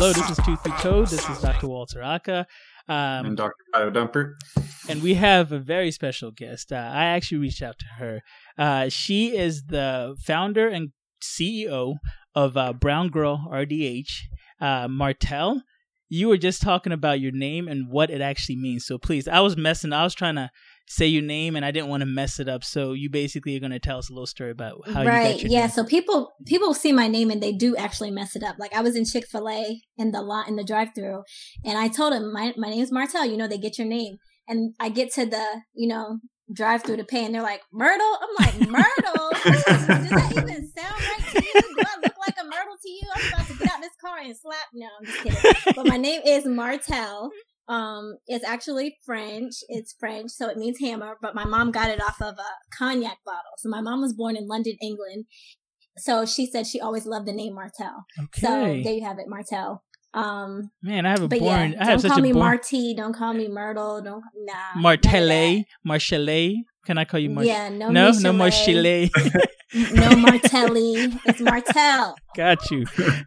Hello, this is Tooth Be Told. This is Dr. Walter Aka. Um, and Dr. Bio Dumper. and we have a very special guest. Uh, I actually reached out to her. Uh, she is the founder and CEO of uh, Brown Girl RDH. Uh, Martelle, you were just talking about your name and what it actually means. So please, I was messing. I was trying to say your name and I didn't want to mess it up. So you basically are going to tell us a little story about how right. you got your yeah. name. So people people see my name and they do actually mess it up. Like I was in Chick Fil A in the lot in the drive through, and I told him my my name is Martelle. You know they get your name, and I get to the you know drive through to pay, and they're like Myrtle. I'm like Myrtle. Does that even sound right to you? Do I look like a Myrtle to you? I'm about to get out this car and slap. No, I'm just kidding. but my name is Martelle. Um, it's actually French. It's French, so it means hammer. But my mom got it off of a cognac bottle. So my mom was born in London, England. So she said she always loved the name Martel. Okay. So there you have it, Martel. Um, Man, I have a but boring. yeah, I have don't call me. Marty. Don't call me Myrtle. Don't nah. Martelle, Marchelle. Can I call you that. Yeah, no, no, no Marchelle. no Martelli. It's Martel. got you,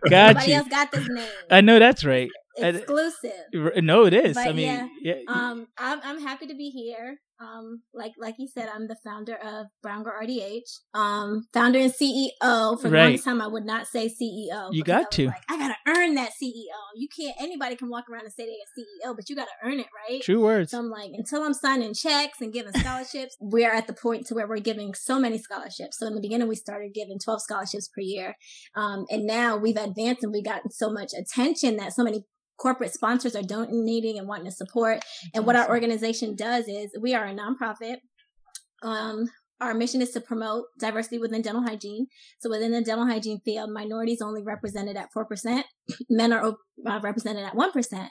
got Nobody you. else got this name. I know that's right. Exclusive. No, it is. But I mean, yeah, yeah. Um, I'm I'm happy to be here. Um, like like you said, I'm the founder of Brown Girl RDH. Um, founder and CEO. For the Right. longest time, I would not say CEO. You got I to. Like, I gotta earn that CEO. You can't. Anybody can walk around and say they're a CEO, but you gotta earn it, right? True words. So I'm like, until I'm signing checks and giving scholarships, we're at the point to where we're giving so many scholarships. So in the beginning, we started giving 12 scholarships per year. Um, and now we've advanced and we've gotten so much attention that so many corporate sponsors are donating and wanting to support. And what our organization does is we are a nonprofit. Um, our mission is to promote diversity within dental hygiene. So within the dental hygiene field, minorities only represented at 4%. Men are uh, represented at 1%.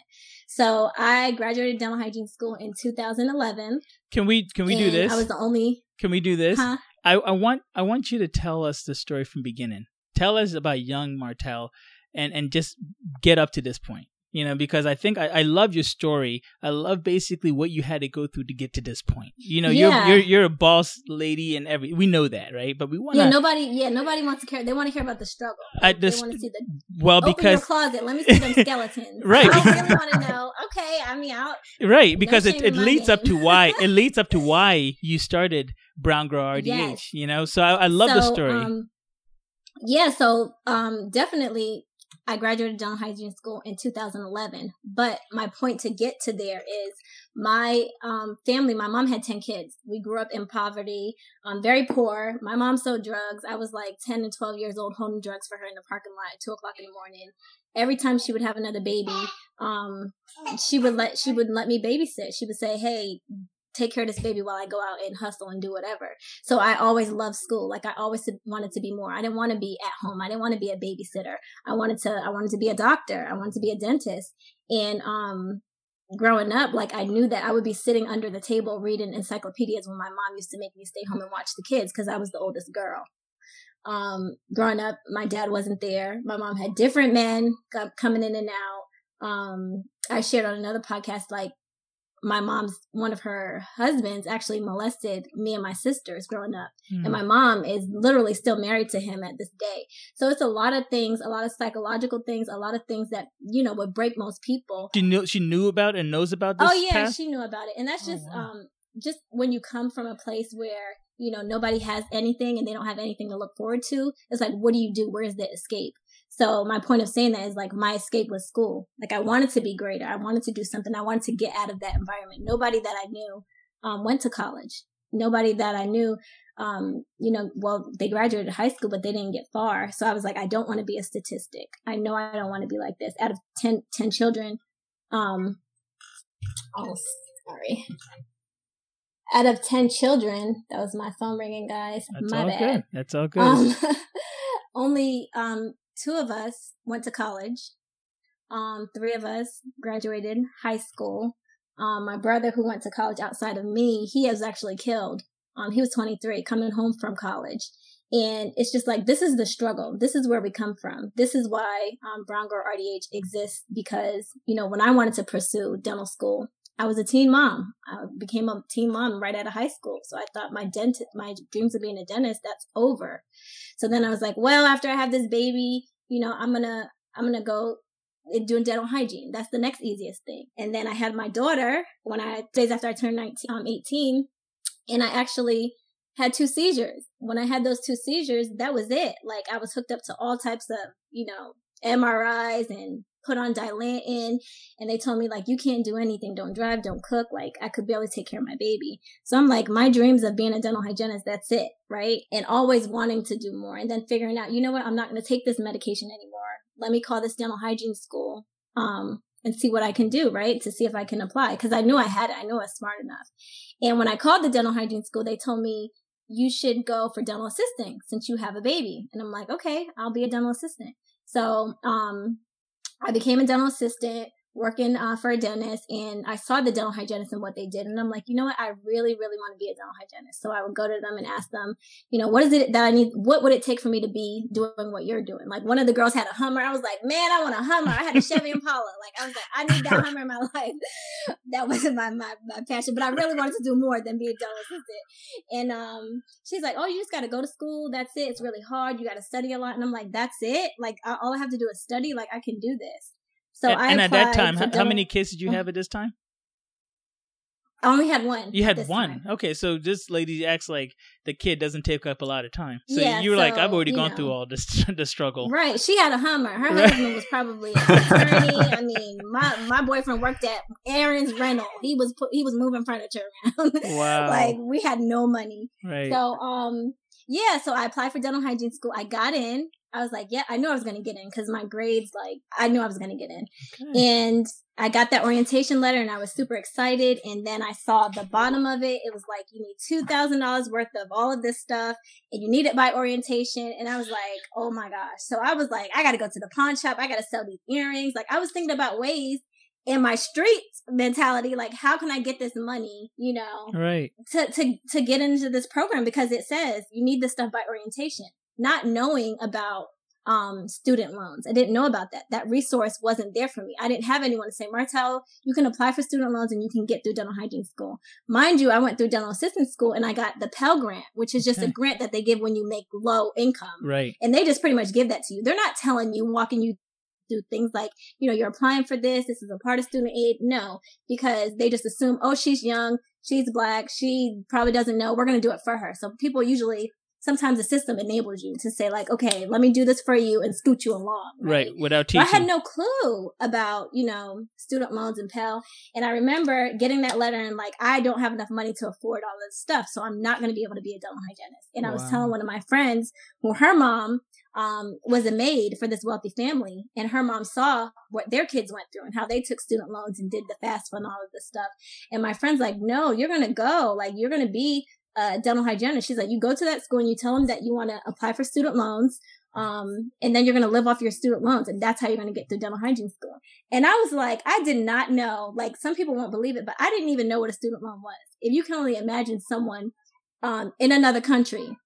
So I graduated dental hygiene school in 2011. Can we can we do this? I was the only, Can we do this? huh? I, I want I want you to tell us the story from beginning. Tell us about young Martelle and and just get up to this point. You know, because I think I, I love your story. I love basically what you had to go through to get to this point. You know, Yeah. you're you're you're a boss lady and every we know that, right? But we want to Yeah, nobody, yeah, nobody wants to care. They want to hear about the struggle. I they just want to see the well open your closet. Let me see them skeletons. Right. I really want to know. Okay, I mean, out. right because it, it my leads up to why it leads up to why you started Brown Girl RDH. Yes. You know, so I, I love the story. Um, yeah, so um, definitely, I graduated dental hygiene school in 2011. But my point to get to there is my um, family. My mom had 10 kids. We grew up in poverty, um, very poor. My mom sold drugs. I was like 10 and 12 years old, holding drugs for her in the parking lot at two o'clock in the morning. Every time she would have another baby, um, she would let she would let me babysit. She would say, "Hey, take care of this baby while I go out and hustle and do whatever." So I always loved school. Like I always wanted to be more. I didn't want to be at home. I didn't want to be a babysitter. I wanted to I wanted to be a doctor. I wanted to be a dentist. And um growing up, like I knew that I would be sitting under the table reading encyclopedias when my mom used to make me stay home and watch the kids because I was the oldest girl. Um growing up, my dad wasn't there. My mom had different men coming in and out. Um I shared on another podcast like my mom's one of her husbands actually molested me and my sisters growing up Hmm. and my mom is literally still married to him at this day so it's a lot of things a lot of psychological things a lot of things that you know would break most people she knew she knew about and knows about this oh yeah past? she knew about it and that's Oh, just wow. um just when you come from a place where you know nobody has anything and they don't have anything to look forward to it's like what do you do where's the escape so my point of saying that is like my escape was school like i wanted to be greater i wanted to do something i wanted to get out of that environment nobody that i knew um, went to college nobody that i knew um, you know, well, they graduated high school, but they didn't get far. So I was like, I don't want to be a statistic. I know I don't want to be like this. Out of 10, 10 children, um, oh, sorry. Out of 10 children, that was my phone ringing, guys. That's my all bad. good. That's all good. Um, only um, two of us went to college. Um, three of us graduated high school. Um, my brother, who went to college outside of me, he was actually killed. Um, he was 23, coming home from college. And it's just like, this is the struggle. This is where we come from. This is why um, Brown Girl RDH exists because, you know, when I wanted to pursue dental school, I was a teen mom. I became a teen mom right out of high school. So I thought my dentist, my dreams of being a dentist, that's over. So then I was like, well, after I have this baby, you know, I'm going to, I'm going to go doing dental hygiene. That's the next easiest thing. And then I had my daughter when I days after I turned 19, um, 18, and I actually had two seizures. When I had those two seizures, that was it. Like I was hooked up to all types of, you know, MRIs and put on Dilantin and they told me like you can't do anything, don't drive, don't cook, like I could barely take care of my baby. So I'm like my dreams of being a dental hygienist, that's it, right? And always wanting to do more and then figuring out, you know what, I'm not going to take this medication anymore. Let me call this dental hygiene school um and see what I can do, right? To see if I can apply because I knew I had it. I knew I was smart enough. And when I called the dental hygiene school, they told me you should go for dental assisting since you have a baby. And I'm like, okay, I'll be a dental assistant. So, um, I became a dental assistant working uh, for a dentist and I saw the dental hygienist and what they did. And I'm like, you know what? I really, really want to be a dental hygienist. So I would go to them and ask them, you know, what is it that I need? What would it take for me to be doing what you're doing? Like one of the girls had a Hummer. I was like, man, I want a Hummer. I had a Chevy Impala. Like I was like, I need that Hummer in my life. that wasn't my, my, my passion, but I really wanted to do more than be a dental assistant. And, um, she's like, oh, you just got to go to school. That's it. It's really hard. You got to study a lot. And I'm like, that's it. Like all I have to do is study. Like I can do this. So and, I and at that time, how, how, many kids did you have at this time? I only had one. You had one. Time. Okay, so this lady acts like the kid doesn't take up a lot of time. So yeah, you were so, like, I've already gone know. through all this the struggle. Right. She had a Hummer. Her right. husband was probably an attorney. I mean, my my boyfriend worked at Aaron's Rental. He was he was moving furniture around. Wow. like we had no money. Right. So um yeah, so I applied for dental hygiene school. I got in. I was like, yeah, I knew I was going to get in because my grades, like, I knew I was going to get in. Okay. And I got that orientation letter and I was super excited. And then I saw the bottom of it. It was like, you need $2,000 worth of all of this stuff and you need it by orientation. And I was like, oh my gosh. So I was like, I got to go to the pawn shop. I got to sell these earrings. Like, I was thinking about ways in my street mentality like how can i get this money you know right to to to get into this program because it says you need this stuff by orientation not knowing about um, student loans. I didn't know about that. That resource wasn't there for me. I didn't have anyone to say, Martelle, you can apply for student loans and you can get through dental hygiene school. Mind you, I went through dental assistant school and I got the Pell Grant, which is just okay. a grant that they give when you make low income. Right. And they just pretty much give that to you. They're not telling you, walking you through things like, you know, you're applying for this. This is a part of student aid. No, because they just assume, oh, she's young. She's black. She probably doesn't know. We're going to do it for her. So people usually sometimes the system enables you to say like, okay, let me do this for you and scoot you along. Right. right without teaching. But I had no clue about, you know, student loans and Pell. And I remember getting that letter and like, I don't have enough money to afford all this stuff. So I'm not going to be able to be a dental hygienist. And wow. I was telling one of my friends who her mom um, was a maid for this wealthy family, and her mom saw what their kids went through and how they took student loans and did the FAFSA and all of this stuff. And my friend's like, "No, you're gonna go. Like, you're gonna be a dental hygienist. She's like, you go to that school and you tell them that you want to apply for student loans. Um, and then you're going to live off your student loans. And that's how you're going to get through dental hygiene school. And I was like, I did not know, like some people won't believe it, but I didn't even know what a student loan was. If you can only imagine someone, um, in another country,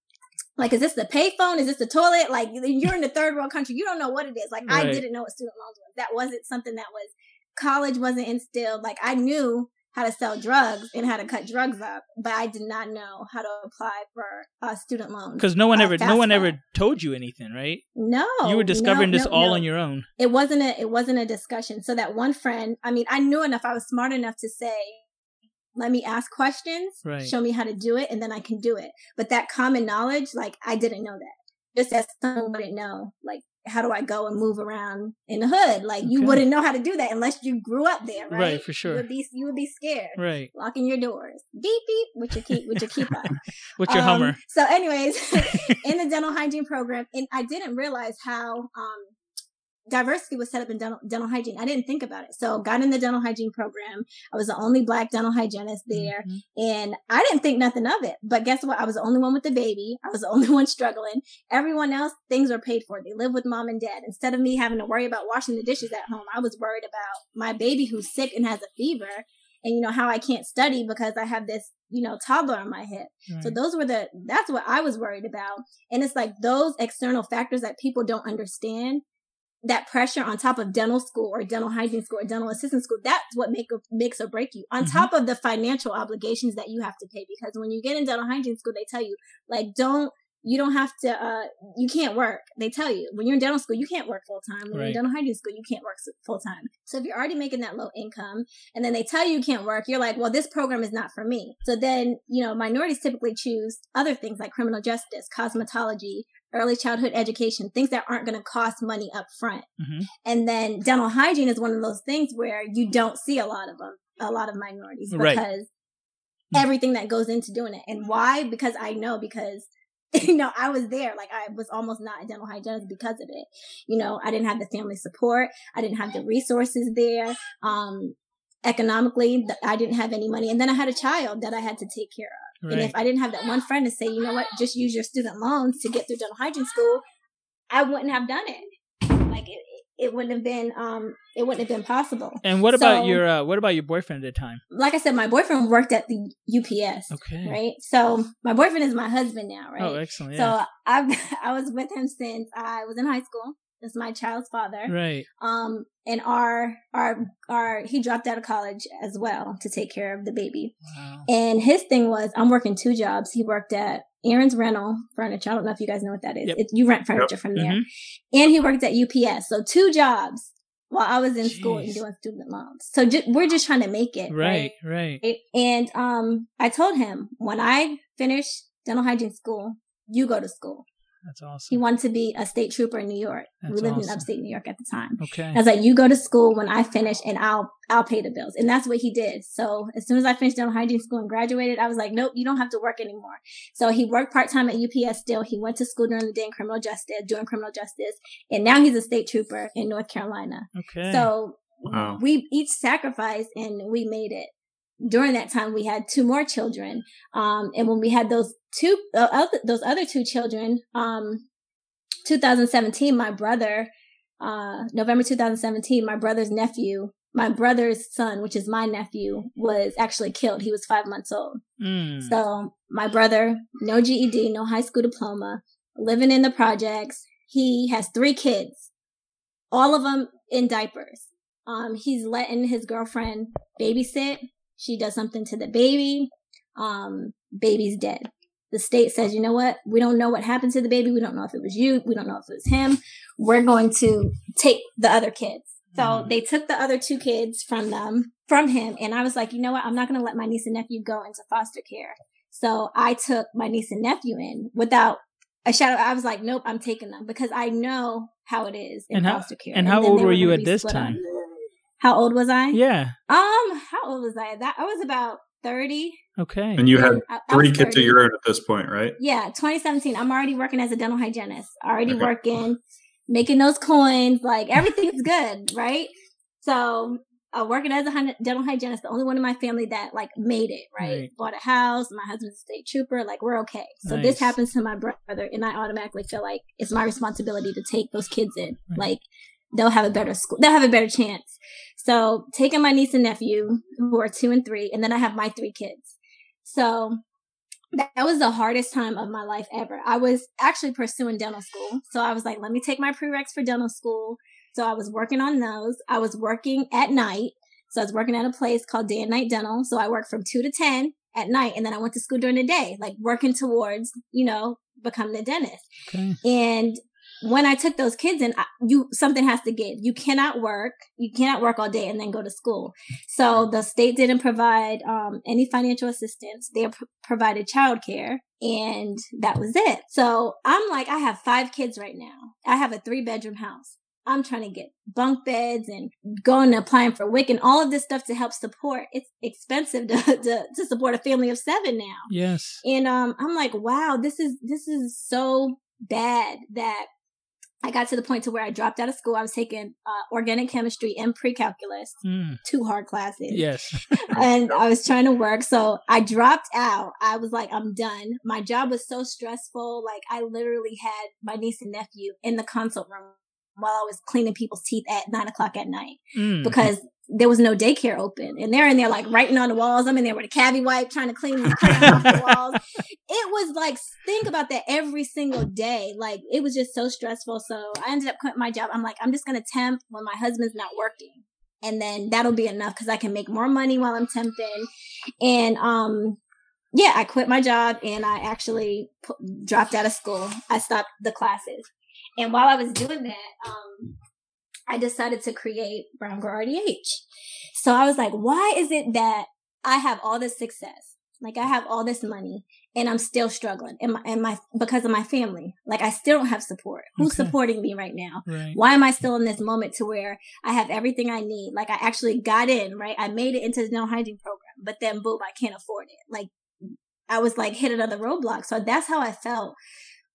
like, is this the payphone? Is this the toilet? Like, you're in the third world country. You don't know what it is. Like, right. I didn't know what student loans was. That wasn't something that was college wasn't instilled. Like, I knew how to sell drugs and how to cut drugs up, but I did not know how to apply for uh, student loans. Because no one uh, ever, no one ever told you anything, right? No, you were discovering no, this no, all no. on your own. It wasn't a, it wasn't a discussion. So that one friend, I mean, I knew enough. I was smart enough to say, let me ask questions, right. show me how to do it, and then I can do it. But that common knowledge, like I didn't know that. Just as someone wouldn't know, like how do I go and move around in the hood? Like okay. you wouldn't know how to do that unless you grew up there, right? Right, for sure. You would be you would be scared, right? Locking your doors, beep beep, with your key with your keeper, with your um, Hummer. So, anyways, in the dental hygiene program, and I didn't realize how um diversity was set up in dental, dental hygiene. I didn't think about it. So got in the dental hygiene program. I was the only black dental hygienist there mm-hmm. and I didn't think nothing of it. But guess what? I was the only one with the baby. I was the only one struggling. Everyone else, things are paid for. They live with mom and dad. Instead of me having to worry about washing the dishes at home, I was worried about my baby who's sick and has a fever and you know how I can't study because I have this you know toddler on my hip. Right. So those were the that's what I was worried about. And it's like those external factors that people don't understand that pressure on top of dental school or dental hygiene school or dental assistant school, that's what make makes or break you. On mm-hmm. top of the financial obligations that you have to pay, because when you get in dental hygiene school, they tell you like don't you don't have to uh you can't work they tell you when you're in dental school you can't work full time when Right. you're in dental hygiene school you can't work full time so if you're already making that low income and then they tell you you can't work you're like well this program is not for me so then you know minorities typically choose other things like criminal justice cosmetology early childhood education things that aren't going to cost money up front Mhm. and then dental hygiene is one of those things where you don't see a lot of them a lot of minorities Right. because everything that goes into doing it. And why? Because I know because you know, I was there. Like I was almost not a dental hygienist because of it. You know, I didn't have the family support. I didn't have the resources there. Um, economically, I didn't have any money. And then I had a child that I had to take care of. And if I didn't have that one friend to say, you know what, just use your student loans to get through dental hygiene school, I wouldn't have done it. Like it, it wouldn't have been, um, it wouldn't have been possible. And what about your uh, what about your boyfriend at the time? Like I said, my boyfriend worked at the UPS. Okay. Right. So my boyfriend is my husband now, right? Oh, excellent. Yeah. So I've I was with him since I was in high school. That's my child's father. right. Um, and our our our he dropped out of college as well to take care of the baby. Wow. And his thing was, I'm working two jobs. He worked at Aaron's Rental Furniture. I don't know if you guys know what that is. Yep. It, you rent furniture from there. Mhm. And he worked at UPS. So two jobs while I was in school and doing student loans. So ju- we're just trying to make it. Right. Right. Right? And um, I told him when I finish dental hygiene school, you go to school. That's awesome. He wanted to be a state trooper in New York. we That's lived in upstate New York at the time. okay. I was like, "You go to school when I finish, and I'll I'll pay the bills." And that's what he did. So as soon as I finished dental hygiene school and graduated, I was like, "Nope, you don't have to work anymore." So he worked part time at UPS. Still, he went to school during the day in criminal justice, doing criminal justice, and now he's a state trooper in North Carolina. Okay. So Wow. we each sacrificed and we made it. During that time, we had two more children. Um, and when we had those two, uh, other, those other two children, um, 2017, my brother, uh, November 2017, my brother's nephew, my brother's son, which is my nephew, was actually killed. He was five months old. Mm. So my brother, no GED, no high school diploma, living in the projects. He has three kids, all of them in diapers. Um, he's letting his girlfriend babysit. She does something to the baby. Um, baby's dead. The state says, you know what? We don't know what happened to the baby. We don't know if it was you. We don't know if it was him. We're going to take the other kids. So Mhm. they took the other two kids from them, from him. And I was like, you know what? I'm not going to let my niece and nephew go into foster care. So I took my niece and nephew in without a shadow. I was like, nope, I'm taking them because I know how it is in And how- foster care. and how old they were you at this time? up. How old was I? yeah. Um, how old was I? That I was about thirty. Okay. And you had I- I three was kids of your own at this point, right? Yeah, 2017. I'm already working as a dental hygienist. Already Okay. working, making those coins. Like everything's good, right? So, uh, working as a hy- dental hygienist, the only one in my family that like made it, right? Right. Bought a house. My husband's a state trooper. Like we're okay. So Nice. this happens to my brother, and I automatically feel like it's my responsibility to take those kids in. Right. Like they'll have a better school. They'll have a better chance. So taking my niece and nephew who are two and three, and then I have my three kids. So that was the hardest time of my life ever. I was actually pursuing dental school. So I was like, let me take my prereqs for dental school. So I was working on those. I was working at night. So I was working at a place called Day and Night Dental. So I worked from two to 10 at night. And then I went to school during the day, like working towards, you know, becoming a dentist. Okay. And when I took those kids in, I- you something has to give. You cannot work. You cannot work all day and then go to school. So the state didn't provide um, any financial assistance. They pr- provided childcare, and that was it. So I'm like, I have five kids right now. I have a three bedroom house. I'm trying to get bunk beds and going and applying for WIC and all of this stuff to help support. It's expensive to, to, to support a family of seven now. Yes. And um, I'm like, wow, this is this is so bad that I got to the point to where I dropped out of school. I was taking uh, organic chemistry and pre-calculus, Mm. two hard classes, Yes. and I was trying to work. So I dropped out. I was like, I'm done. My job was so stressful. Like I literally had my niece and nephew in the consult room while I was cleaning people's teeth at nine o'clock at night Mm. because there was no daycare open. And they're in there like writing on the walls. I'm in there with a cavi wipe trying to clean the off the walls. It was like, think about that every single day. Like it was just so stressful. So I ended up quitting my job. I'm like, I'm just going to temp when my husband's not working. And then that'll be enough because I can make more money while I'm temping. And, um, yeah, I quit my job and I actually dropped out of school. I stopped the classes. And while I was doing that, um, I decided to create Brown Girl RDH. So I was like, why is it that I have all this success? Like I have all this money and I'm still struggling and my, and my because of my family. Like I still don't have support. Who's okay. supporting me right now? Right. Why am I still in this moment to where I have everything I need? Like I actually got in, right? I made it into the dental hygiene program, but then boom, I can't afford it. Like I was like hit another roadblock. So that's how I felt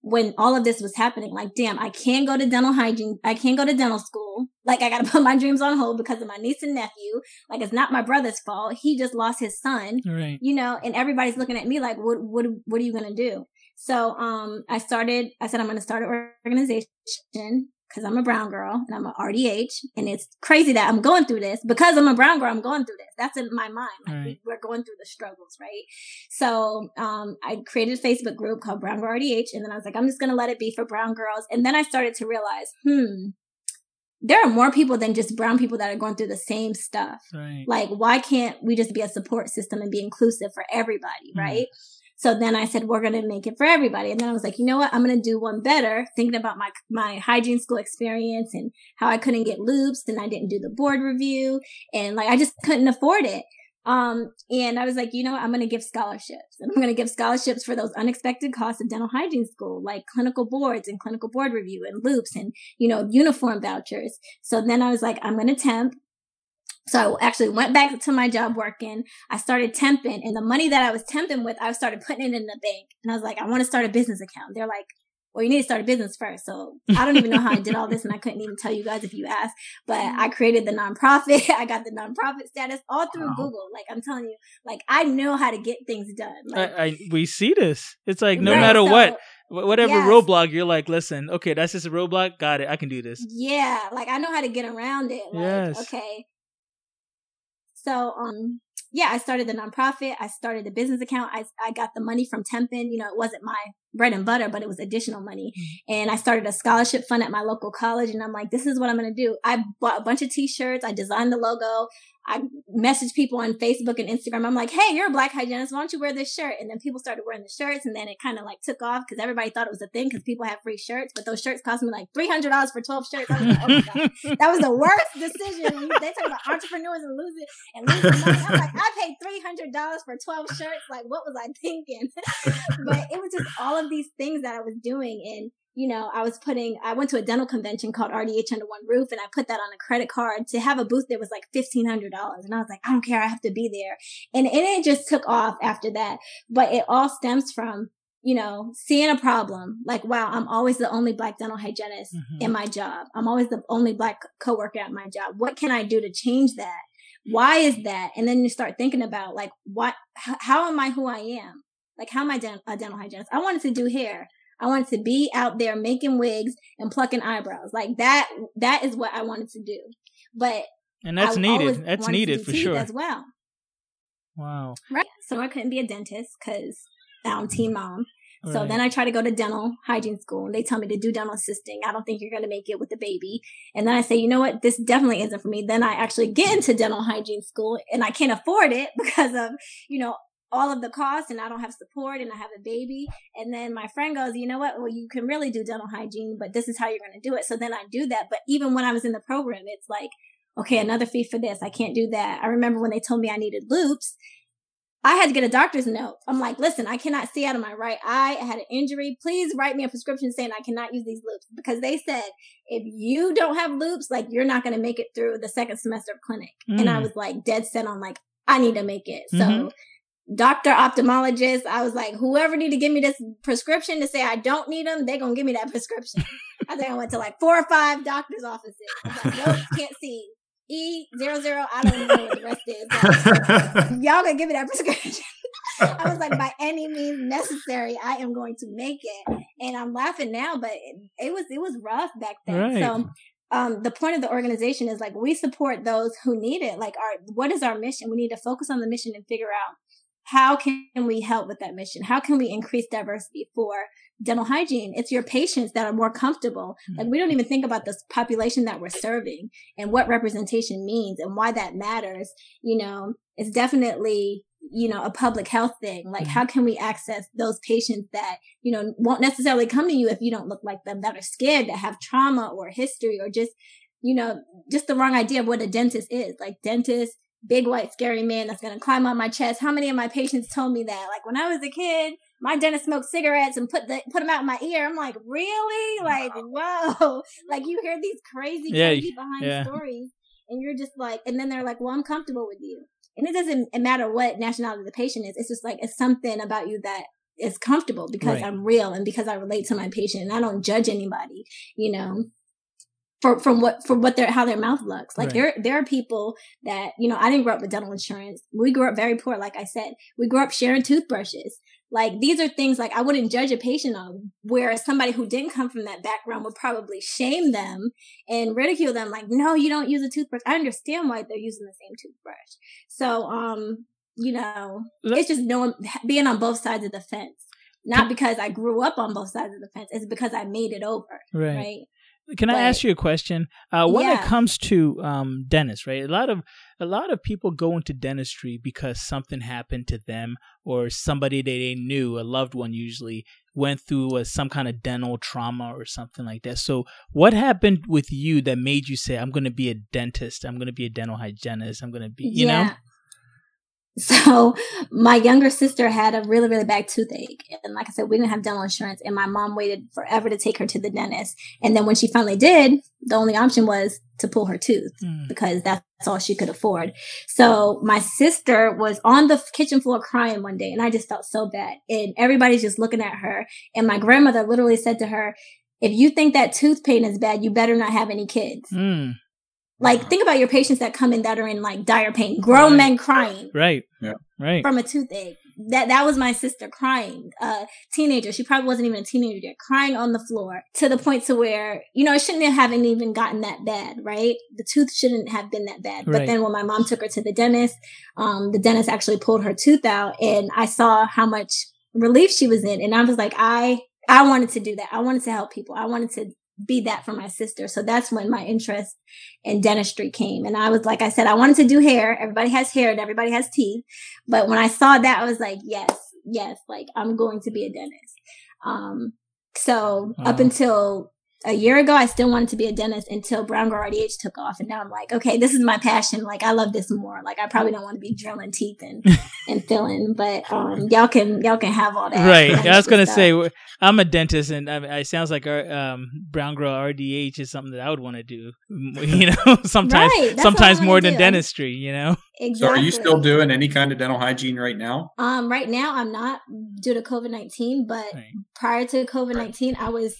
when all of this was happening, like, damn, I can't go to dental hygiene. I can't go to dental school. Like, I got to put my dreams on hold because of my niece and nephew. Like, it's not my brother's fault. He just lost his son, right. you know, and everybody's looking at me like, what, what, what are you going to do? So, um, I started, I said, I'm going to start an organization because I'm a brown girl and I'm an RDH. And it's crazy that I'm going through this because I'm a brown girl. I'm going through this. That's in my mind. Like right. we, are going through the struggles, right? So, um, I created a Facebook group called Brown Girl RDH. And then I was like, I'm just going to let it be for brown girls. And then I started to realize, hmm, there are more people than just brown people that are going through the same stuff. Right. Like, why can't we just be a support system and be inclusive for everybody, mm. right? So then I said, we're going to make it for everybody. And then I was like, you know what? I'm going to do one better, thinking about my, my hygiene school experience and how I couldn't get loupes and I didn't do the board review and like I just couldn't afford it. Um, and I was like, you know what? I'm going to give scholarships and I'm going to give scholarships for those unexpected costs of dental hygiene school, like clinical boards and clinical board review and loupes and, you know, uniform vouchers. So then I was like, I'm going to temp. So I actually went back to my job working. I started temping and the money that I was temping with, I started putting it in the bank. And I was like, I want to start a business account. They're like, well, you need to start a business first. So I don't even know how I did all this and I couldn't even tell you guys if you asked, but I mm-hmm. created the nonprofit. I got the nonprofit status all through wow. Google. Like I'm telling you, like I know how to get things done. Like, I, I, we see this. It's like no right, matter so, what, whatever yes. roadblock you're like, listen, okay, that's just a roadblock. Got it. I can do this. Yeah. Like I know how to get around it. Like, yes. okay, so, um, yeah, I started the nonprofit. I started the business account. I, I got the money from Tempin. You know, it wasn't my bread and butter, but it was additional money. Mm-hmm. And I started a scholarship fund at my local college. And I'm like, this is what I'm going to do. I bought a bunch of t-shirts. I designed the logo. I message people on Facebook and Instagram. I'm like, hey, you're a black hygienist. Why don't you wear this shirt? And then people started wearing the shirts and then it kind of like took off because everybody thought it was a thing because people have free shirts, but those shirts cost me like $300 for 12 shirts. I was like, oh. That was the worst decision. They talk about entrepreneurs and losing and losing money. I'm like, I paid $300 for 12 shirts. Like, what was I thinking? but it was just all of these things that I was doing. And you know, I was putting, I went to a dental convention called RDH Under One Roof and I put that on a credit card to have a booth that was like $1,500. And I was like, I don't care. I have to be there. And, and it just took off after that. But it all stems from, you know, seeing a problem. Like, wow, I'm always the only black dental hygienist mm-hmm. in my job. I'm always the only black coworker at my job. What can I do to change that? Why is that? And then you start thinking about like, what, how am I who I am? Like, how am I a dental hygienist? I wanted to do hair. I wanted to be out there making wigs and plucking eyebrows. Like that, that is what I wanted to do. But and that's I needed. That's needed for sure as well. Wow. Right. So I couldn't be a dentist because I'm teen mm-hmm. mom. So then I try to go to dental hygiene school and they tell me to do dental assisting. I don't think you're going to make it with the baby. And then I say, you know what? This definitely isn't for me. Then I actually get into dental hygiene school and I can't afford it because of, you know, all of the costs and I don't have support and I have a baby. And then my friend goes, you know what? Well, you can really do dental hygiene, but this is how you're going to do it. So then I do that. But even when I was in the program, it's like, okay, another fee for this. I can't do that. I remember when they told me I needed loupes. I had to get a doctor's note. I'm like, listen, I cannot see out of my right eye. I had an injury. Please write me a prescription saying I cannot use these loupes because they said if you don't have loupes, like you're not going to make it through the second semester of clinic. Mm. And I mm. was like dead set on like, I need to make it. Mm-hmm. Doctor ophthalmologist i was like whoever need to give me this prescription to say i don't need them they're gonna give me that prescription. I think i went to like four or five doctor's offices. Like, nope can't see. E zero zero i don't know what the rest is. Y'all gonna give me that prescription? I was like by any means necessary i am going to make it. And i'm laughing now but it, it was it was rough back then. Right. so um, the point of the organization is like we support those who need it. Like our, what is our mission? We need to focus on the mission and figure out how can we help with that mission? How can we increase diversity for dental hygiene? It's your patients that are more comfortable. Mm-hmm. Like we don't even think about this population that we're serving and what representation means and why that matters. You know, it's definitely you know, a public health thing. Like, mm-hmm. how can we access those patients that, you know, won't necessarily come to you if you don't look like them, that are scared, that have trauma or history or just, you know, just the wrong idea of what a dentist is. Like, dentist, big white scary man that's going to climb on my chest. How many of my patients told me that? Like, when I was a kid, my dentist smoked cigarettes and put the put them out in my ear. I'm like, really? Like, whoa! Like you hear these crazy, yeah, crazy behind yeah. stories, and you're just like, and then they're like, well, I'm comfortable with you and it doesn't matter what nationality the patient is. It's just like it's something about you that is comfortable because right. I'm real and because I relate to my patient and I don't judge anybody, you know, for from what for what their how their mouth looks. Like right. there there are people that, you know, I didn't grow up with dental insurance. We grew up very poor, like I said. We grew up sharing toothbrushes. Like these are things like I wouldn't judge a patient on, whereas somebody who didn't come from that background would probably shame them and ridicule them. Like, no, you don't use a toothbrush. I understand why they're using the same toothbrush. So, um, you know, it's just knowing being on both sides of the fence. Not because I grew up on both sides of the fence. It's because I made it over. Right. right? Can I ask you a question? Uh, when yeah. it comes to um, dentists, right? A lot of a lot of people go into dentistry because something happened to them or somebody that they knew, a loved one usually, went through a, some kind of dental trauma or something like that. So, what happened with you that made you say, "I'm going to be a dentist. I'm going to be a dental hygienist. I'm going to be," you yeah. know? So my younger sister had a really, really bad toothache. And like I said, we didn't have dental insurance and my mom waited forever to take her to the dentist. And then when she finally did, the only option was to pull her tooth mm. because that's all she could afford. So my sister was on the kitchen floor crying one day and I just felt so bad. And everybody's just looking at her. And my grandmother literally said to her, if you think that tooth pain is bad, you better not have any kids. Mm. Like, think about your patients that come in that are in like dire pain, grown right. men crying. Right. Yeah. Right. From a toothache. That that was my sister crying. Uh teenager. She probably wasn't even a teenager yet, crying on the floor to the point to where, you know, it shouldn't have even gotten that bad, right? The tooth shouldn't have been that bad. Right. But then when my mom took her to the dentist, um, the dentist actually pulled her tooth out and I saw how much relief she was in. And I was like, I I wanted to do that. I wanted to help people. I wanted to be that for my sister. So that's when my interest in dentistry came. And I was, like I said, I wanted to do hair. Everybody has hair and everybody has teeth. But when I saw that, I was like, yes, yes, like I'm going to be a dentist. Um, so up until a year ago, I still wanted to be a dentist until Brown Girl RDH took off. And now I'm like, okay, this is my passion. Like, I love this more. Like, I probably don't want to be drilling teeth and, and filling, but, um, y'all can, y'all can have all that. Right. I was going to say, I'm a dentist and I it sounds like our, um, Brown Girl RDH is something that I would want to do, you know, sometimes, right. sometimes more than do. dentistry, you know? Exactly. So are you still doing any kind of dental hygiene right now? Um, right now I'm not due to COVID-19, but right. prior to COVID-19, I was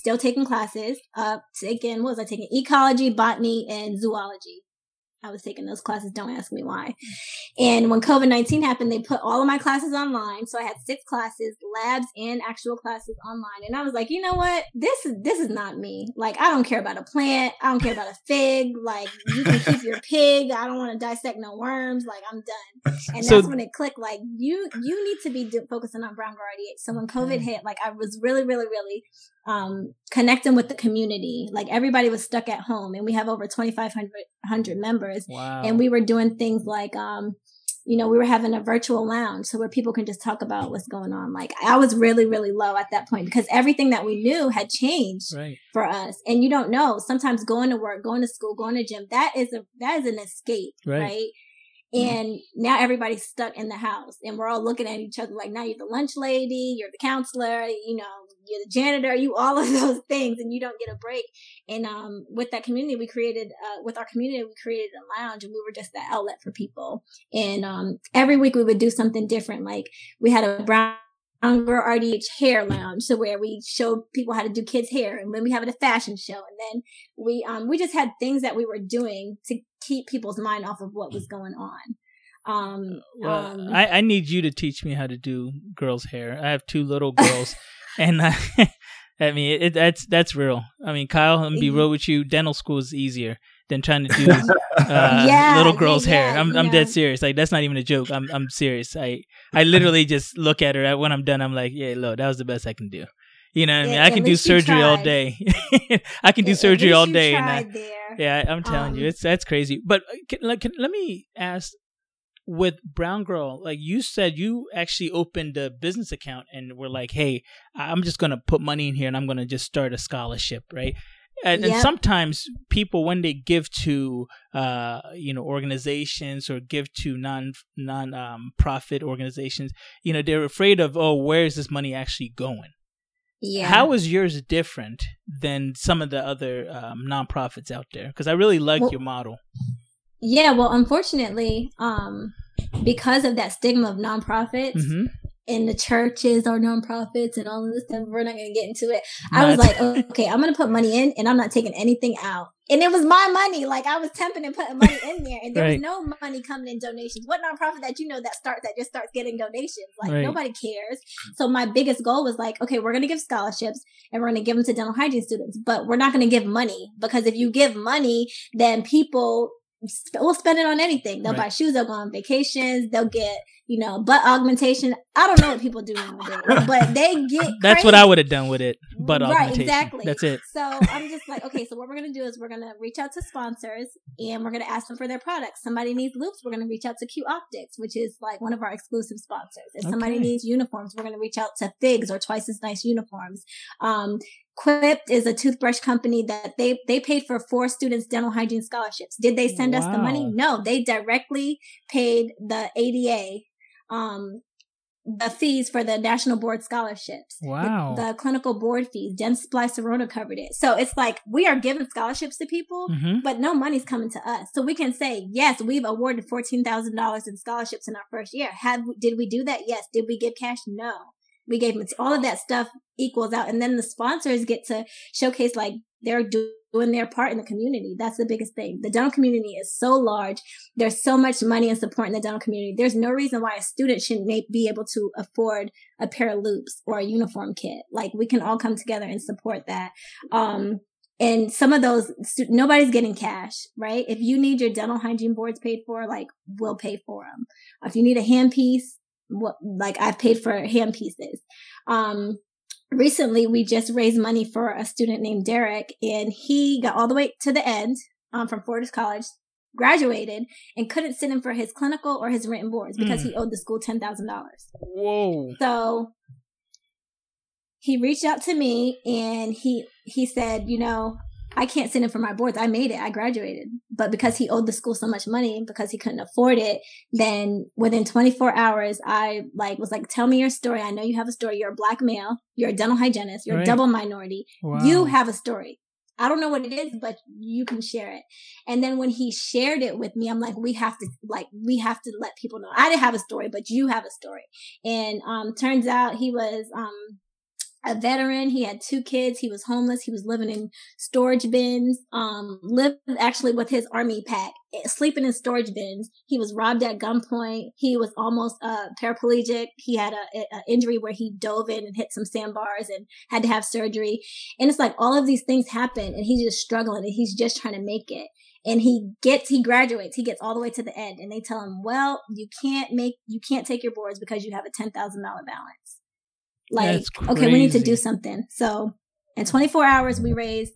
still taking classes. Uh, taking what was I taking? Ecology, botany, and zoology. I was taking those classes. Don't ask me why. And when COVID 19 happened, they put all of my classes online. So I had six classes, labs and actual classes online. And I was like, you know what? This is, this is not me. Like, I don't care about a plant. I don't care about a fig. Like, you can keep your pig. I don't want to dissect no worms. Like, I'm done. And so, that's when it clicked. Like, you, you need to be focusing on Brown Girl So when COVID mm. hit, like, I was really, really, really um, connecting with the community. Like everybody was stuck at home and we have over 2,500 members. Wow. And we were doing things like, um, you know, we were having a virtual lounge so where people can just talk about what's going on. Like I was really, really low at that point because everything that we knew had changed right. for us. And you don't know, sometimes going to work, going to school, going to gym, that is a, that is an escape, right? right? Mm-hmm. And now everybody's stuck in the house and we're all looking at each other like now you're the lunch lady, you're the counselor, you know, you're the janitor, you all of those things and you don't get a break. And um with that community we created uh with our community we created a lounge and we were just the outlet for people. And um every week we would do something different. Like we had a brown Girl RDH hair lounge, so where we show people how to do kids' hair, and then we have a fashion show, and then we um we just had things that we were doing to keep people's mind off of what was going on. Um, well, um, I, I need you to teach me how to do girls' hair. I have two little girls, and I, I mean it, that's that's real. I mean, Kyle, I'm be real with you. Dental school is easier than trying to do uh, yeah, little girl's yeah, hair. I'm yeah. I'm dead serious. Like that's not even a joke. I'm I'm serious. I I literally just look at her when I'm done. I'm like, yeah, look, that was the best I can do. You know what I mean? I can do surgery all day. I can do surgery all day, I, yeah, I'm telling um, you, it's that's crazy. But uh, can, can, let me ask, with Brown Girl, like you said, you actually opened a business account and were like, "Hey, I'm just gonna put money in here and I'm gonna just start a scholarship, right?" And, yep. and sometimes people, when they give to, uh, you know, organizations or give to non non um, profit organizations, you know, they're afraid of, oh, where is this money actually going? Yeah. How is yours different than some of the other um, nonprofits out there? Because I really like well, your model. Yeah, well, unfortunately, um, because of that stigma of nonprofits, mm-hmm in the churches or nonprofits and all of this stuff. We're not going to get into it. I was like, okay, I'm going to put money in and I'm not taking anything out. And it was my money. Like I was temping and putting money in there and there right. was no money coming in donations. What nonprofit that you know that starts, that just starts getting donations? Like right. nobody cares. So my biggest goal was like, okay, we're going to give scholarships and we're going to give them to dental hygiene students, but we're not going to give money because if you give money, then people will spend it on anything. They'll right. buy shoes, they'll go on vacations, they'll get you know, butt augmentation. I don't know what people do nowadays, but they get. That's crazy. what I would have done with it. Butt right, augmentation. exactly. That's it. So I'm just like, okay, so what we're gonna do is we're gonna reach out to sponsors and we're gonna ask them for their products. Somebody needs loupes. we're gonna reach out to Q Optics, which is like one of our exclusive sponsors. If okay. somebody needs uniforms, we're gonna reach out to Figs or Twice as Nice Uniforms. Um, Quip is a toothbrush company that they they paid for four students dental hygiene scholarships. Did they send wow. us the money? No, they directly paid the ADA um, the fees for the national board scholarships. Wow. The, the clinical board fees. Dentsply Sirona covered it. So it's like we are giving scholarships to people, mm-hmm. but no money's coming to us. So we can say, yes, we've awarded $14,000 in scholarships in our first year. Have, did we do that? Yes. Did we give cash? No. We gave them all of that stuff equals out. And then the sponsors get to showcase like they're doing their part in the community. That's the biggest thing. The dental community is so large. There's so much money and support in the dental community. There's no reason why a student shouldn't be able to afford a pair of loupes or a uniform kit. Like we can all come together and support that. Um, and some of those, nobody's getting cash, right? If you need your dental hygiene boards paid for, like we'll pay for them. If you need a handpiece, what, like I've paid for hand pieces. Um, recently we just raised money for a student named Derek and he got all the way to the end um, from Fortis College, graduated and couldn't sit in for his clinical or his written boards because mm. he owed the school $10,000. Whoa. So he reached out to me and he, he said, you know, I can't sit in for my boards. I made it. I graduated. But because he owed the school so much money because he couldn't afford it, then within 24 hours, I like was like, tell me your story. I know you have a story. You're a black male. You're a dental hygienist. You're right. a double minority. Wow. You have a story. I don't know what it is, but you can share it. And then when he shared it with me, I'm like, we have to, like, we have to let people know. I didn't have a story, but you have a story. And, um, turns out he was, um, a veteran. He had two kids. He was homeless. He was living in storage bins. Um, lived actually with his army pack, eh, sleeping in storage bins. He was robbed at gunpoint. He was almost uh, paraplegic. He had a, a injury where he dove in and hit some sandbars and had to have surgery. And it's like all of these things happen, and he's just struggling, and he's just trying to make it and he gets he graduates he gets all the way to the end and they tell him well you can't make you can't take your boards because you have a $10000 balance like, okay, we need to do something. So in 24 hours, we raised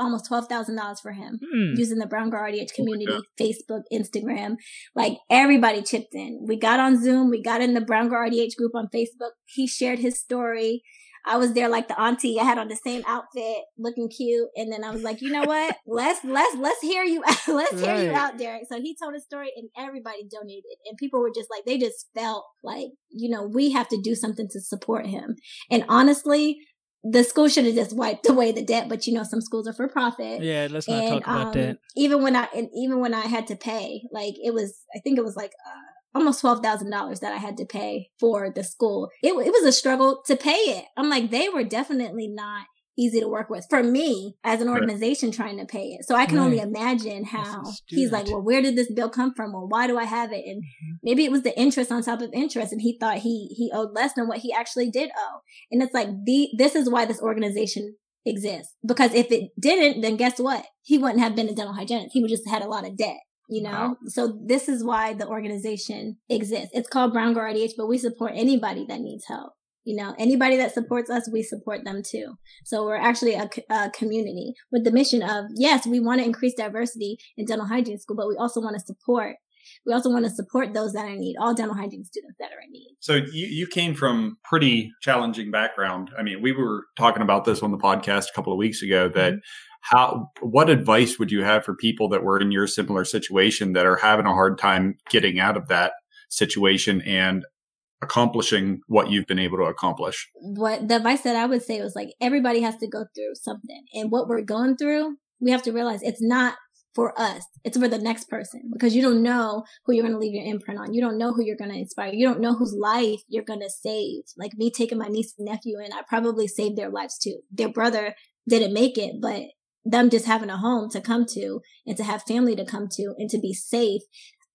almost $12,000 for him mm. using the Brown Girl RDH community, oh Facebook, Instagram. Like everybody chipped in. We got on Zoom. We got in the Brown Girl RDH group on Facebook. He shared his story. I was there like the auntie. I had on the same outfit, looking cute, and then I was like, you know what? let's let's let's hear you. let's right. hear you out, Derek. So he told his story, and everybody donated, and people were just like, they just felt like, you know, we have to do something to support him. And honestly, the school should have just wiped away the debt, but you know, some schools are for profit. Yeah, let's not and, talk about um, that. Even when I, and even when I had to pay, like it was, I think it was like, uh, almost $12,000 that I had to pay for the school. It, it was a struggle to pay it. I'm like, they were definitely not easy to work with for me as an organization right. trying to pay it. So I can right. only imagine how he's like, well, where did this bill come from? Well, why do I have it? And mm-hmm. maybe it was the interest on top of interest and he thought he, he owed less than what he actually did owe. And it's like, the, this is why this organization exists. Because if it didn't, then guess what? He wouldn't have been a dental hygienist. He would just had a lot of debt you know wow. so this is why the organization exists it's called brown girl rdh but we support anybody that needs help you know anybody that supports us we support them too so we're actually a, a community with the mission of yes we want to increase diversity in dental hygiene school but we also want to support we also want to support those that are in need, all dental hygiene students that are in need. So you, you came from pretty challenging background. I mean, we were talking about this on the podcast a couple of weeks ago that mm-hmm. How what advice would you have for people that were in your similar situation that are having a hard time getting out of that situation and accomplishing what you've been able to accomplish? What the advice that I would say was like everybody has to go through something. And what we're going through, we have to realize it's not for us. It's for the next person because you don't know who you're going to leave your imprint on. You don't know who you're going to inspire. You don't know whose life you're going to save. Like me taking my niece and nephew and I probably saved their lives too. Their brother didn't make it, but them just having a home to come to and to have family to come to and to be safe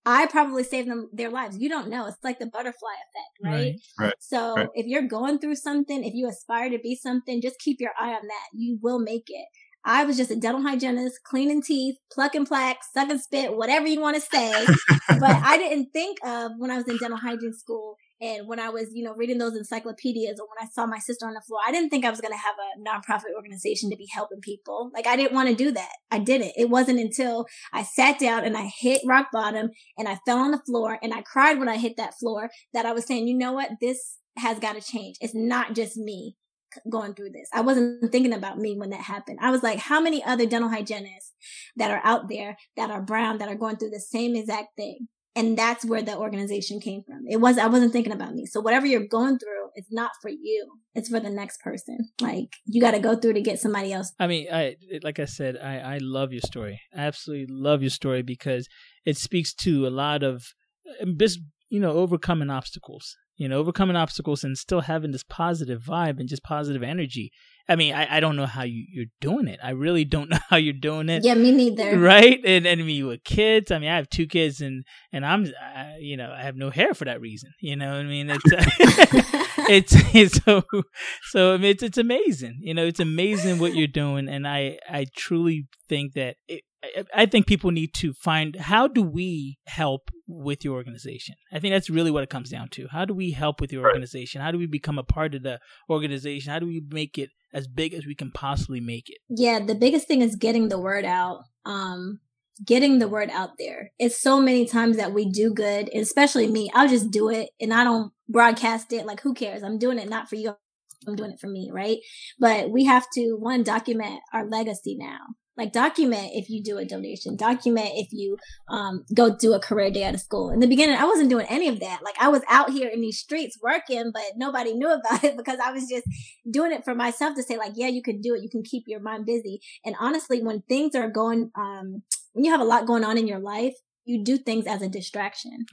I probably saved them their lives. You don't know. It's like the butterfly effect, right? Right. right so right. if you're going through something, if you aspire to be something, just keep your eye on that. You will make it. I was just a dental hygienist, cleaning teeth, plucking plaques, sucking spit, whatever you want to say. but I didn't think of when I was in dental hygiene school and when I was, you know, reading those encyclopedias or when I saw my sister on the floor, I didn't think I was going to have a nonprofit organization to be helping people. Like I didn't want to do that. I didn't. It wasn't until I sat down and I hit rock bottom and I fell on the floor and I cried when I hit that floor that I was saying, you know what? This has got to change. It's not just me going through this. I wasn't thinking about me when that happened. I was like, how many other dental hygienists that are out there that are brown that are going through the same exact thing? And that's where the organization came from. It was, I wasn't thinking about me. So whatever you're going through, it's not for you. It's for the next person. Like you got to go through to get somebody else. I mean, I, like I said, I, I love your story. I absolutely love your story because it speaks to a lot of um, just, you know, overcoming obstacles, you know, overcoming obstacles and still having this positive vibe and just positive energy. I mean, I, I don't know how you, you're doing it. I really don't know how you're doing it. Yeah, me neither. Right? And, and I mean, with kids, I mean, I have two kids and, and I'm, I, you know, I have no hair for that reason. You know I mean? It's, it's, it's, so, so I mean, it's, it's amazing. You know, it's amazing what you're doing. And I, I truly think that it, I think people need to find how do we help with your organization. I think that's really what it comes down to. How do we help with your organization? How do we become a part of the organization? How do we make it as big as we can possibly make it? Yeah, the biggest thing is getting the word out. Um, getting the word out there. It's so many times that we do good, especially me. I'll just do it and I don't broadcast it. Like, who cares? I'm doing it not for you. I'm doing it for me, right? But we have to one document our legacy now like document if you do a donation document if you um, go do a career day at a school in the beginning i wasn't doing any of that like i was out here in these streets working but nobody knew about it because i was just doing it for myself to say like yeah you can do it you can keep your mind busy and honestly when things are going um when you have a lot going on in your life you do things as a distraction.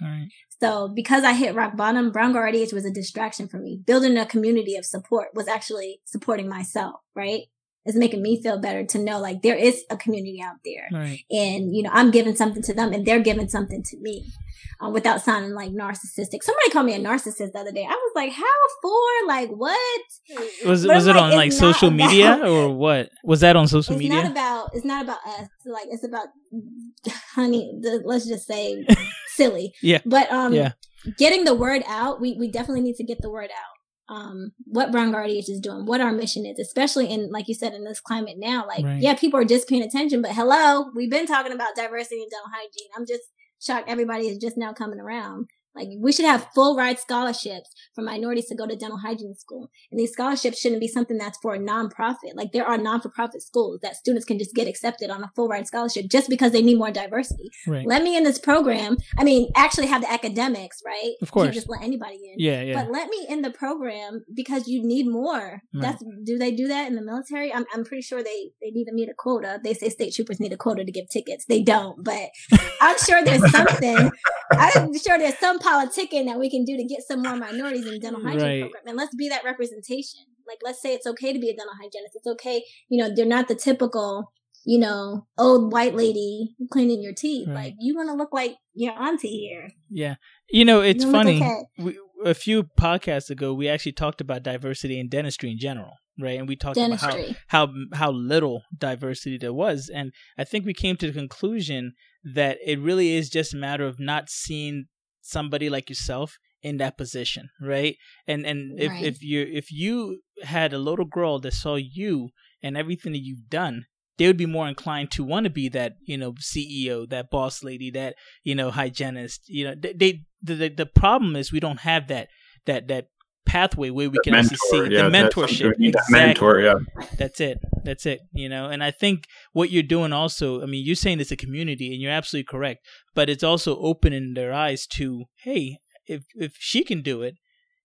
So because I hit rock bottom, Brown RDH was a distraction for me. Building a community of support was actually supporting myself, right? Is making me feel better to know like there is a community out there. Right. and you know i'm giving something to them and they're giving something to me uh, without sounding like narcissistic. Somebody called me a narcissist the other day. I was like how for? Like what? Was, was it like, on like social about, media or what? Was that on social it's media? it's not about it's not about us. Like it's about honey the, let's just say silly. Yeah. But um yeah. getting the word out we, we definitely need to get the word out um, what Brown RDH is doing, what our mission is, especially in, like you said, in this climate now. Like, right. yeah, people are just paying attention, but hello, we've been talking about diversity and dental hygiene. I'm just shocked everybody is just now coming around. Like we should have full ride scholarships for minorities to go to dental hygiene school. And these scholarships shouldn't be something that's for a nonprofit. Like there are non-for-profit schools that students can just get accepted on a full ride scholarship just because they need more diversity. Right. Let me in this program. I mean, actually have the academics, right? Of course. You just let anybody in. Yeah, yeah. But let me in the program because you need more. Right. That's do they do that in the military? I'm I'm pretty sure they they need to meet a quota. They say state troopers need a quota to give tickets. They don't, but I'm sure there's something. I'm sure there's some politicking that we can do to get some more minorities in the dental hygiene right. program. And let's be that representation. Like, let's say it's okay to be a dental hygienist. It's okay. You know, they're not the typical, you know, old white lady cleaning your teeth. Right. Like, you want to look like your auntie here. Yeah. You know, it's you funny. Okay. We, a few podcasts ago, we actually talked about diversity in dentistry in general right? And we talked dentistry. about how, how how little diversity there was, and I think we came to the conclusion that it really is just a matter of not seeing somebody like yourself in that position, right? And and if right. if you if you had a little girl that saw you and everything that you've done, they would be more inclined to want to be that you know CEO, that boss lady, that you know hygienist. You know, they, they the the problem is we don't have that that that pathway where we can mentor, actually see yeah, the mentorship. Exactly. Mentor, yeah. That's it. That's it. You know, and I think what you're doing also, I mean, you're saying it's a community and you're absolutely correct, but it's also opening their eyes to, hey, if if she can do it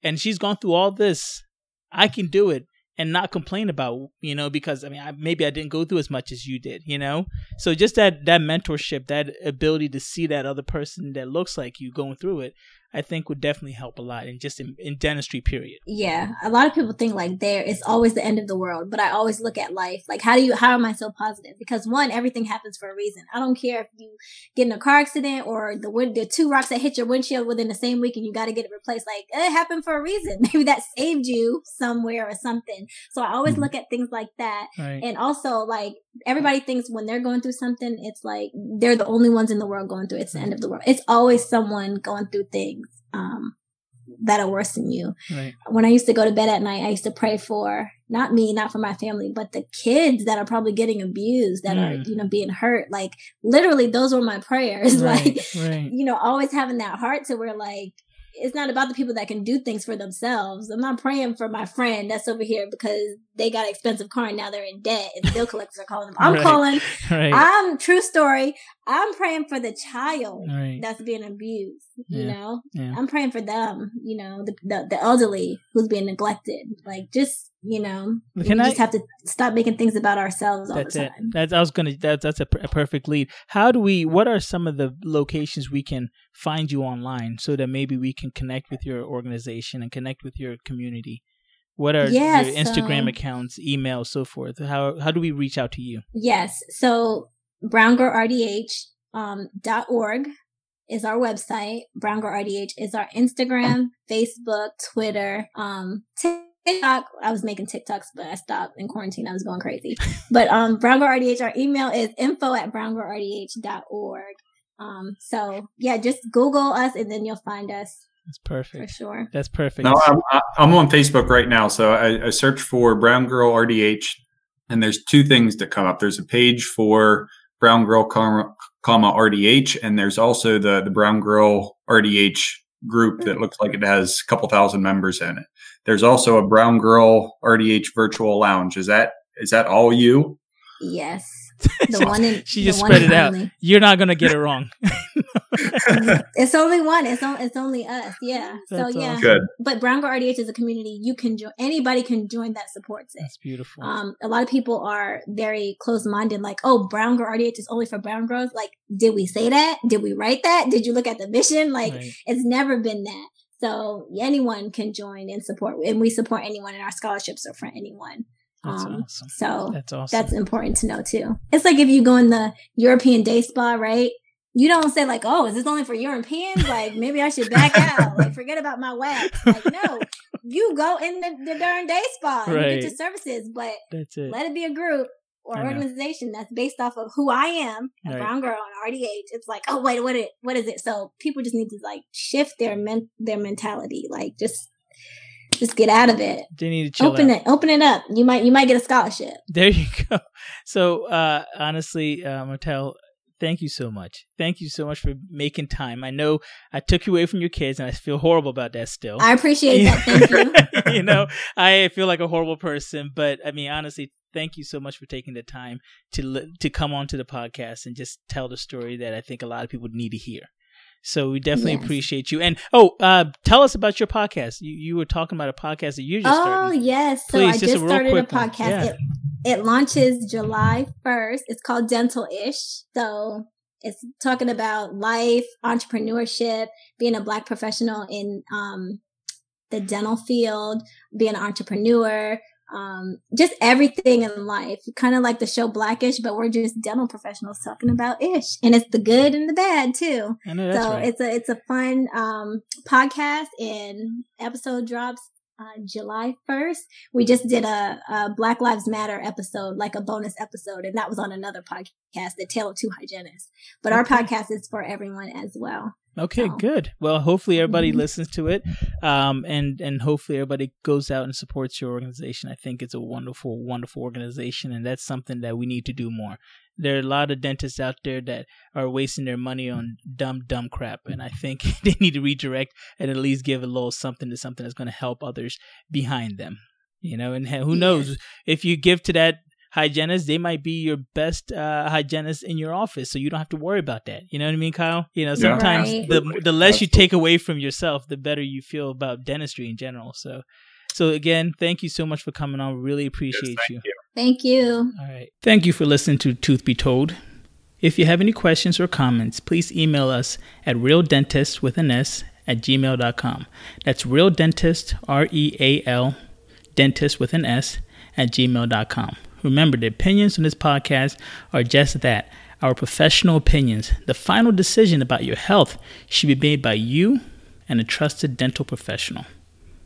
and she's gone through all this, I can do it and not complain about you know because i mean I, maybe i didn't go through as much as you did you know so just that that mentorship that ability to see that other person that looks like you going through it I think would definitely help a lot in just in, in dentistry period. Yeah. A lot of people think like there it's always the end of the world, but I always look at life like how do you how am I so positive? Because one, everything happens for a reason. I don't care if you get in a car accident or the wind the two rocks that hit your windshield within the same week and you got to get it replaced. Like it happened for a reason. Maybe that saved you somewhere or something. So I always mm-hmm. look at things like that. Right. And also like everybody thinks when they're going through something, it's like they're the only ones in the world going through it. It's the end of the world. It's always someone going through things um, that are worse than you. Right. When I used to go to bed at night, I used to pray for not me, not for my family, but the kids that are probably getting abused, that mm. are, you know, being hurt. Like literally those were my prayers. Right. like, right. you know, always having that heart to where like, it's not about the people that can do things for themselves. I'm not praying for my friend that's over here because they got an expensive car and now they're in debt and the bill collectors are calling them. I'm right, calling. Right. I'm true story. I'm praying for the child right. that's being abused. You yeah, know, yeah. I'm praying for them. You know, the, the, the elderly who's being neglected. Like just you know, Can we I, just have to stop making things about ourselves all that's the time. It. That's I was gonna. That, that's a, a perfect lead. How do we? What are some of the locations we can find you online so that maybe we can connect with your organization and connect with your community? What are yes, your Instagram accounts, email, so forth? How how do we reach out to you? Yes, so browngirlrdh um, dot org is our website. Brown Girl RDH is our Instagram, Facebook, Twitter, um, TikTok. I was making TikToks, but I stopped in quarantine. I was going crazy. but um, Brown Girl RDH, our email is info at browngirlrdh.org. Um, so yeah, just Google us and then you'll find us. That's perfect. For sure. That's perfect. No, I'm, I'm on Facebook right now. So I, I search for Brown Girl RDH and there's two things that come up. There's a page for Brown Girl, comma, comma RDH, and there's also the the Brown Girl RDH group that looks like it has a couple thousand members in it. There's also a Brown Girl RDH virtual lounge. Is that is that all you? Yes. The one in, she just spread it only. out. You're not gonna get it wrong. it's only one. It's only it's only us. Yeah. That's so yeah. Good. But Brown Girl RDH is a community you can join. Anybody can join that supports it. That's beautiful. Um, a lot of people are very close minded. Like, oh, Brown Girl RDH is only for brown girls. Like, did we say that? Did we write that? Did you look at the mission? Like, right. it's never been that. So anyone can join and support, and we support anyone, and our scholarships are for anyone. That's um, awesome. So that's awesome. That's important to know too. It's like if you go in the European day spa, right? You don't say like, "Oh, is this only for Europeans?" Like, maybe I should back out. Like, forget about my wax. Like, no, you go in the, the darn day spa and right. get your services, but that's it. let it be a group or organization that's based off of who I am, a right. brown girl on RDH. It's like, oh wait, what it what is it? So people just need to like shift their men their mentality. Like just just get out of it. They need to chill open out. it. Open it up. You might you might get a scholarship. There you go. So uh, honestly, uh, Martelle, thank you so much. Thank you so much for making time. I know I took you away from your kids, and I feel horrible about that. Still, I appreciate that. Thank you. you know, I feel like a horrible person, but I mean, honestly, thank you so much for taking the time to to come onto the podcast and just tell the story that I think a lot of people need to hear. So we definitely yes. appreciate you. And oh, uh, tell us about your podcast. You you were talking about a podcast that you just oh, started. yes. So Please, I just, just started a podcast. Yeah. It, it launches July 1st. It's called Dental Ish. So it's talking about life, entrepreneurship, being a black professional in um, the dental field, being an entrepreneur, um, just everything in life. Kind of like the show Blackish, but we're just dental professionals talking about ish, and it's the good and the bad too. Know so right. it's a it's a fun um, podcast, and episode drops uh, July 1st. We just did a, a, Black Lives Matter episode, like a bonus episode, and that was on another podcast, The Tale of Two Hygienists. But okay. our podcast is for everyone as well. Okay, so. good. Well, hopefully everybody mm-hmm. listens to it, um, and and hopefully everybody goes out and supports your organization. I think it's a wonderful, wonderful organization, and that's something that we need to do more. There are a lot of dentists out there that are wasting their money on dumb, dumb crap, and I think they need to redirect and at least give a little something to something that's going to help others behind them. You know, and who knows if you give to that hygienist, they might be your best uh, hygienist in your office, so you don't have to worry about that. You know what I mean, Kyle? You know, sometimes right. the the less you take away from yourself, the better you feel about dentistry in general. So, so again, thank you so much for coming on. Really appreciate yes, you. you. Thank you. All right. Thank you for listening to Tooth Be Told. If you have any questions or comments, please email us at realdentist with an S at gmail.com. That's real dentist, R E A L, dentist with an S at gmail.com. Remember, the opinions on this podcast are just that our professional opinions. The final decision about your health should be made by you and a trusted dental professional.